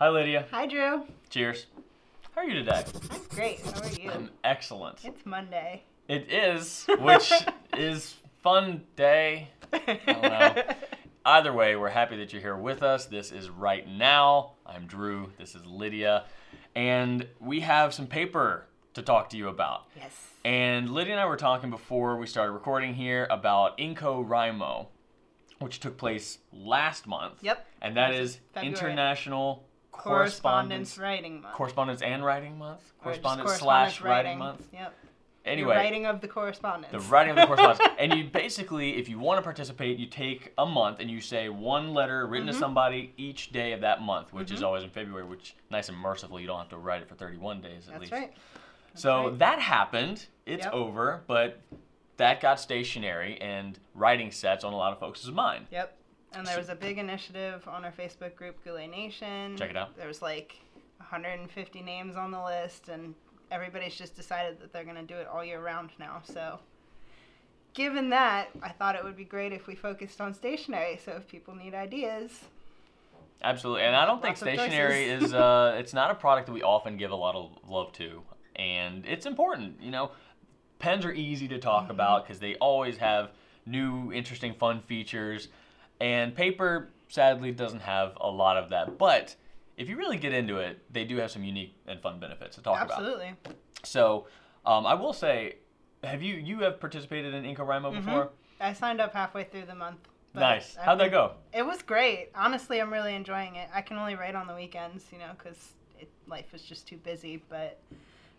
Hi, Lydia. Hi, Drew. Cheers. How are you today? I'm great. How are you? I'm excellent. It's Monday. It is, which is fun day. don't know. Either way, we're happy that you're here with us. This is Right Now. I'm Drew. This is Lydia. And we have some paper to talk to you about. Yes. And Lydia and I were talking before we started recording here about IncoWriMo, which took place last month. Yep. And that is February. International Correspondence Correspondence Writing Month. Correspondence and Writing Month? Correspondence correspondence slash writing month? Yep. Anyway, The writing of the correspondence. the writing of the correspondence. and you basically, if you want to participate, you take a month and you say one letter written Mm-hmm. to somebody each day of that month, which is always in February, which nice and merciful. You don't have to write it for 31 days at least. That's least. right. so right. that happened. It's Yep. over, but that got stationary and writing sets on a lot of folks' mind. Yep. And there was a big initiative on our Facebook group, Goulet Nation. Check it out. There was like 150 names on the list, and everybody's just decided that they're going to do it all year round now. So, given that, I thought it would be great if we focused on stationery. So, if people need ideas, Absolutely, and I don't think stationery is uh, it's not a product that we often give a lot of love to, and it's important. You know, pens are easy to talk Mm-hmm. about because they always have new, interesting, fun features, and paper sadly doesn't have a lot of that. But if you really get into it, they do have some unique and fun benefits to talk about. absolutely. So, um, I will say, have you you have participated in IncoWriMo Mm-hmm. before? I signed up halfway through the month. Nice. I've How'd that go? It was great. Honestly, I'm really enjoying it. I can only write on the weekends, you know, because life is just too busy. But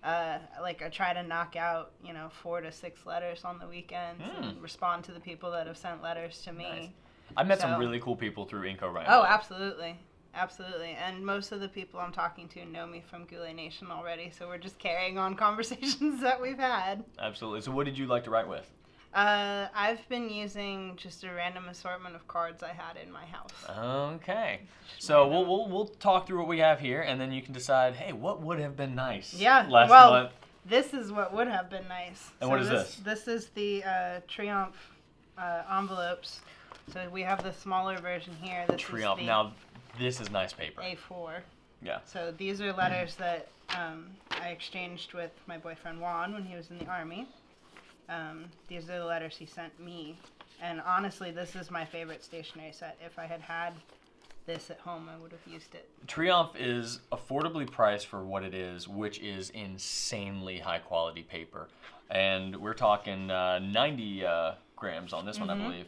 uh, like, I try to knock out, you know, four to six letters on the weekends and respond to the people that have sent letters to me. Hmm. Nice. I met some really cool people through Inco IncoWriMo. Oh, absolutely. Absolutely. And most of the people I'm talking to know me from Goulet Nation already, so we're just carrying on conversations that we've had. Absolutely. So, what did you like to write with? Uh, I've been using just a random assortment of cards I had in my house. Okay. So we'll, we'll we'll talk through what we have here, and then you can decide, hey, what would have been nice Yeah, last well, month. This is what would have been nice. And what is this? This is the uh, Triumph uh, envelopes. So we have the smaller version here. This Triumph. is the Now, this is nice paper. A4. Yeah. So these are letters that um, I exchanged with my boyfriend Juan when he was in the army. Um, these are the letters he sent me. And honestly, this is my favorite stationery set. If I had had this at home, I would have used it. Triumph is affordably priced for what it is, which is insanely high quality paper. And we're talking uh, 90 uh, grams on this one, I Mhm. believe.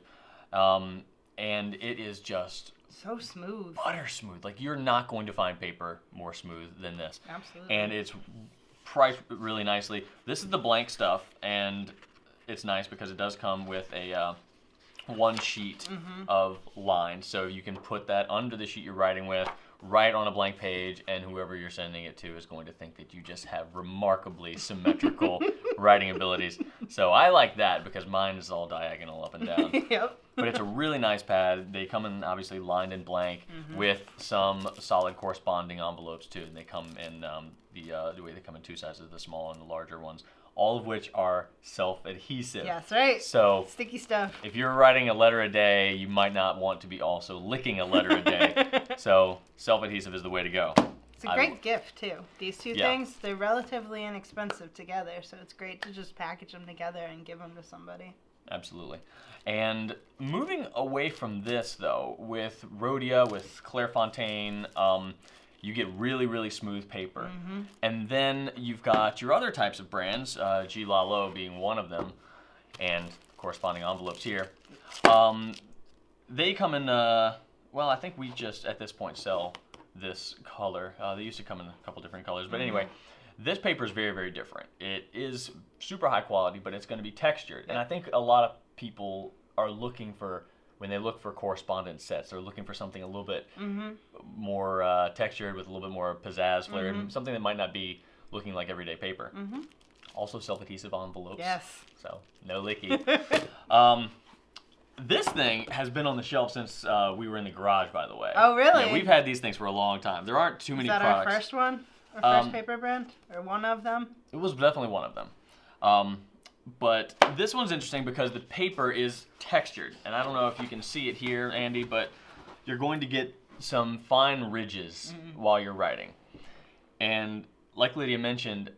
Um, and it is just So smooth. butter smooth. Like, you're not going to find paper more smooth than this. Absolutely. and it's priced really nicely. This is the blank stuff, and it's nice because it does come with a uh, one sheet Mm-hmm. of lines, so you can put that under the sheet you're writing with, write on a blank page, and whoever you're sending it to is going to think that you just have remarkably symmetrical writing abilities. So I like that because mine is all diagonal up and down yep. but it's a really nice pad. They come in obviously lined in blank Mm-hmm. with some solid corresponding envelopes too. And they come in um, the uh, the way they come in two sizes, the small and the larger ones, all of which are self-adhesive. Yes, right. So Sticky stuff. if you're writing a letter a day, you might not want to be also licking a letter a day. so self-adhesive is the way to go. It's a I- great gift too. These two Yeah. things, they're relatively inexpensive together, so it's great to just package them together and give them to somebody. Absolutely. And moving away from this, though, with Rhodia, with Clairefontaine, um, you get really, really smooth paper. Mm-hmm. And then you've got your other types of brands, uh, G Lalo being one of them, and corresponding envelopes here. Um, they come in, uh, well, I think we just at this point sell this color. Uh, they used to come in a couple different colors, but anyway, this paper is very, very different. It is super high quality, but it's going to be textured. And I think a lot of people are looking for, when they look for correspondence sets, they're looking for something a little bit Mm-hmm. more uh, textured with a little bit more pizzazz flair, something that might not be looking like everyday paper. Mhm. Also self-adhesive envelopes. Yes. So no licky. um, this thing has been on the shelf since uh, we were in the garage, by the way. Oh, really? Yeah, we've had these things for a long time. There aren't too many. Is many that products. our first one? Our first Um, paper brand? Or one of them? It was definitely one of them. Um, but this one's interesting because the paper is textured, and I don't know if you can see it here, Andy, but you're going to get some fine ridges mm-hmm. while you're writing. And like Lydia mentioned,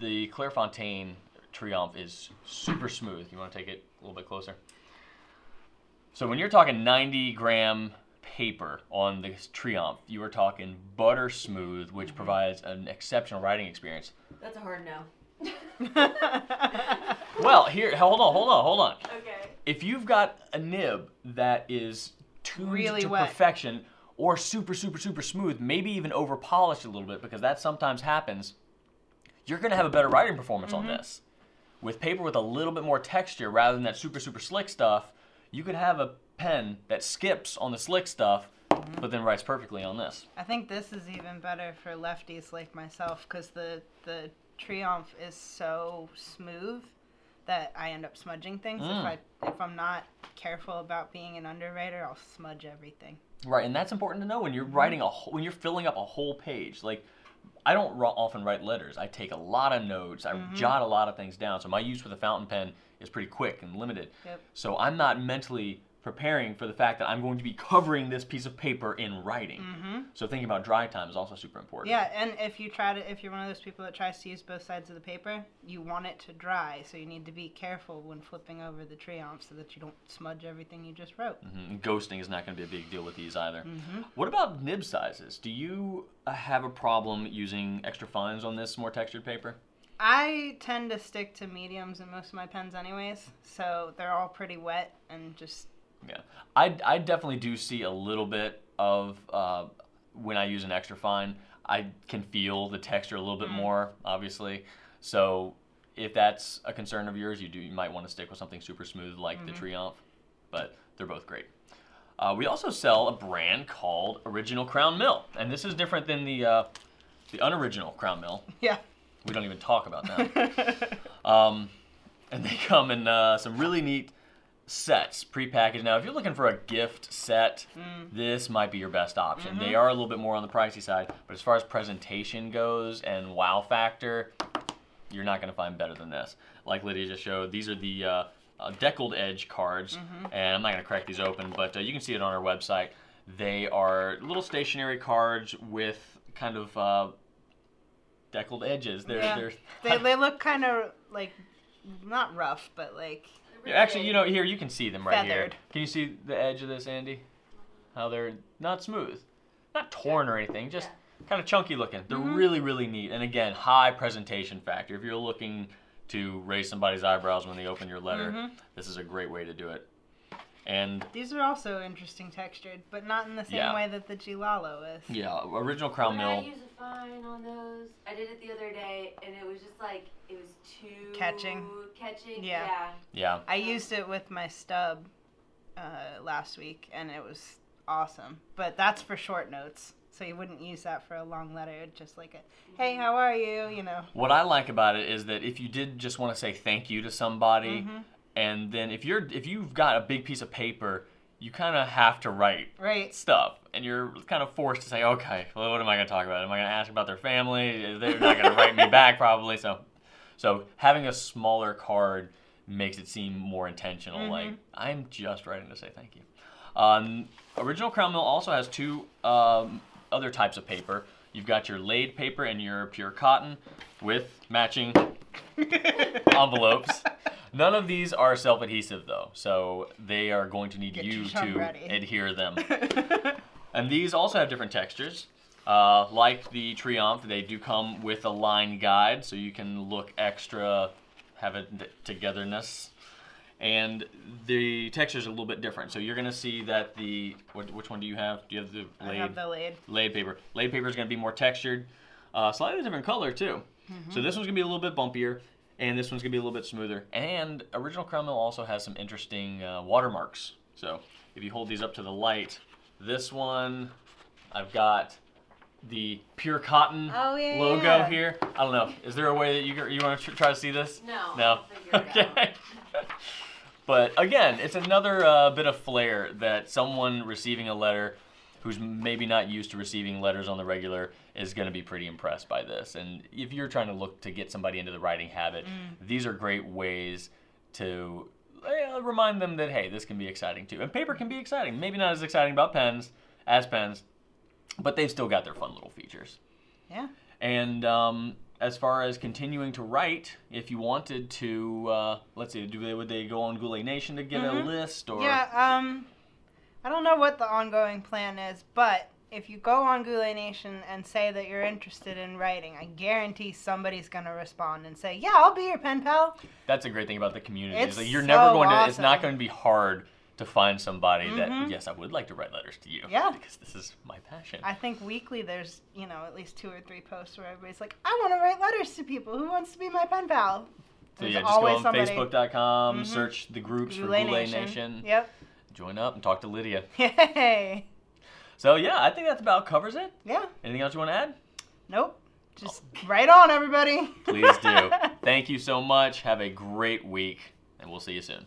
the Clairefontaine Triomphe is super smooth. You want to take it a little bit closer? So when you're talking 90 gram paper on the Triomphe, you are talking butter smooth, which mm-hmm. provides an exceptional writing experience. That's a hard no. Well, here, hold on, hold on, hold on. Okay. If you've got a nib that is tuned Really to wet. perfection or super, super, super smooth, maybe even over polished a little bit, because that sometimes happens, you're going to have a better writing performance Mm-hmm. on this. With paper with a little bit more texture rather than that super, super slick stuff, you could have a pen that skips on the slick stuff, Mm-hmm. but then writes perfectly on this. I think this is even better for lefties like myself because the the Triumph is so smooth that I end up smudging things. Mm. If I if I'm not careful about being an underwriter, I'll smudge everything. Right, and that's important to know when you're Mm-hmm. writing a whole, when you're filling up a whole page. Like, I don't ro- often write letters. I take a lot of notes. I Mm-hmm. jot a lot of things down. So my use with a fountain pen is pretty quick and limited. Yep. So I'm not mentally preparing for the fact that I'm going to be covering this piece of paper in writing. Mm-hmm. So thinking about dry time is also super important. Yeah, and if you try to, if you're one of those people that tries to use both sides of the paper, you want it to dry, so you need to be careful when flipping over the Triumph so that you don't smudge everything you just wrote. Mhm, ghosting is not going to be a big deal with these either. Mm-hmm. What about nib sizes? Do you uh, have a problem using extra fines on this more textured paper? I tend to stick to mediums in most of my pens, anyways, so they're all pretty wet and just Yeah, I, I definitely do see a little bit of uh, when I use an extra fine. I can feel the texture a little bit more, obviously. So if that's a concern of yours, you do you might want to stick with something super smooth like the Triumph, but they're both great. Uh, we also sell a brand called Original Crown Mill, and this is different than the uh, the unoriginal Crown Mill. yeah. We don't even talk about that. Um, and they come in uh, some really neat sets, prepackaged. Now, if you're looking for a gift set, this might be your best option. They are a little bit more on the pricey side, but as far as presentation goes and wow factor, you're not going to find better than this. Like Lydia just showed, these are the uh, uh, deckled edge cards, and I'm not going to crack these open, but uh, you can see it on our website. They are little stationary cards with kind of uh, deckled edges. They're, Yeah. they're They, they look kind of like not rough, but like Yeah, actually, you know, here you can see them right here. Can you see the edge of this, Andy? How they're not smooth, not torn or anything, just kind of chunky looking. They're Mm-hmm. really, really neat. And again, high presentation factor. If you're looking to raise somebody's eyebrows when they open your letter, Mhm. this is a great way to do it. And these are also interesting textured, but not in the same Yeah. way that the G. Lalo is. yeah, original Crown When I Mill. use a fine on those, I did it the other day, and it was just like it was too Catching. Catching. Yeah. Yeah. Yeah, I used it with my stub uh, last week, and it was awesome. But that's for short notes, so you wouldn't use that for a long letter. Just like a, "Hey, how are you?" You know. What I like about it is that if you did just want to say thank you to somebody, Mhm. And then if you're if you've got a big piece of paper, you kind of have to write Right. stuff, and you're kind of forced to say, okay, well, what am I going to talk about? Am I going to ask about their family? They're not going to write me back probably. So, so having a smaller card makes it seem more intentional. Like Mhm. I'm just writing to say thank you. Um, Original Crown Mill also has two um, other types of paper. You've got your laid paper and your pure cotton with matching envelopes. None of these are self-adhesive though, so they are going to need Get you to ready. adhere them. And these also have different textures. Uh, like the Triumph, they do come with a line guide, so you can look extra, have a togetherness. And the textures are a little bit different. So you're going to see that the, what, which one do you have? Do you have the I laid? have the laid. laid paper. Laid paper is going to be more textured, uh, slightly different color too. So this one's going to be a little bit bumpier, and this one's going to be a little bit smoother. And Original Crown Mill also has some interesting uh, watermarks. So if you hold these up to the light, this one, I've got the pure cotton Oh, yeah, logo yeah. here. I don't know. Is there a way that you you want to tr- try to see this? No. No. I'll figure it out. Okay. but again, it's another uh, bit of flair that someone receiving a letter who's maybe not used to receiving letters on the regular is going to be pretty impressed by this. And if you're trying to look to get somebody into the writing habit, Mm. these are great ways to uh, remind them that hey, this can be exciting too. And paper can be exciting. Maybe not as exciting about pens as pens, but they've still got their fun little features. Yeah. And um, as far as continuing to write, if you wanted to, uh, let's see, do they would they go on Goulet Nation to get Mhm. a list or? Yeah, um, I don't know what the ongoing plan is, but if you go on Goulet Nation and say that you're interested in writing, I guarantee somebody's gonna respond and say, "Yeah, I'll be your pen pal." That's a great thing about the community. It's that you're so never going to. It's not going to be hard to find somebody that Mhm. yes, I would like to write letters to you. Yeah. Because this is my passion. I think weekly there's you know at least two or three posts where everybody's like, "I want to write letters to people. Who wants to be my pen pal?" so There's yeah, just go on somebody. Facebook.com, Mhm. search the groups Goulet for Goulet Nation. Nation. Yep. Join up and talk to Lydia. Yay. So yeah, I think that's about covers it. Yeah. Anything else you want to add? Nope. Just right on, everybody. Please do. Thank you so much. Have a great week, and we'll see you soon.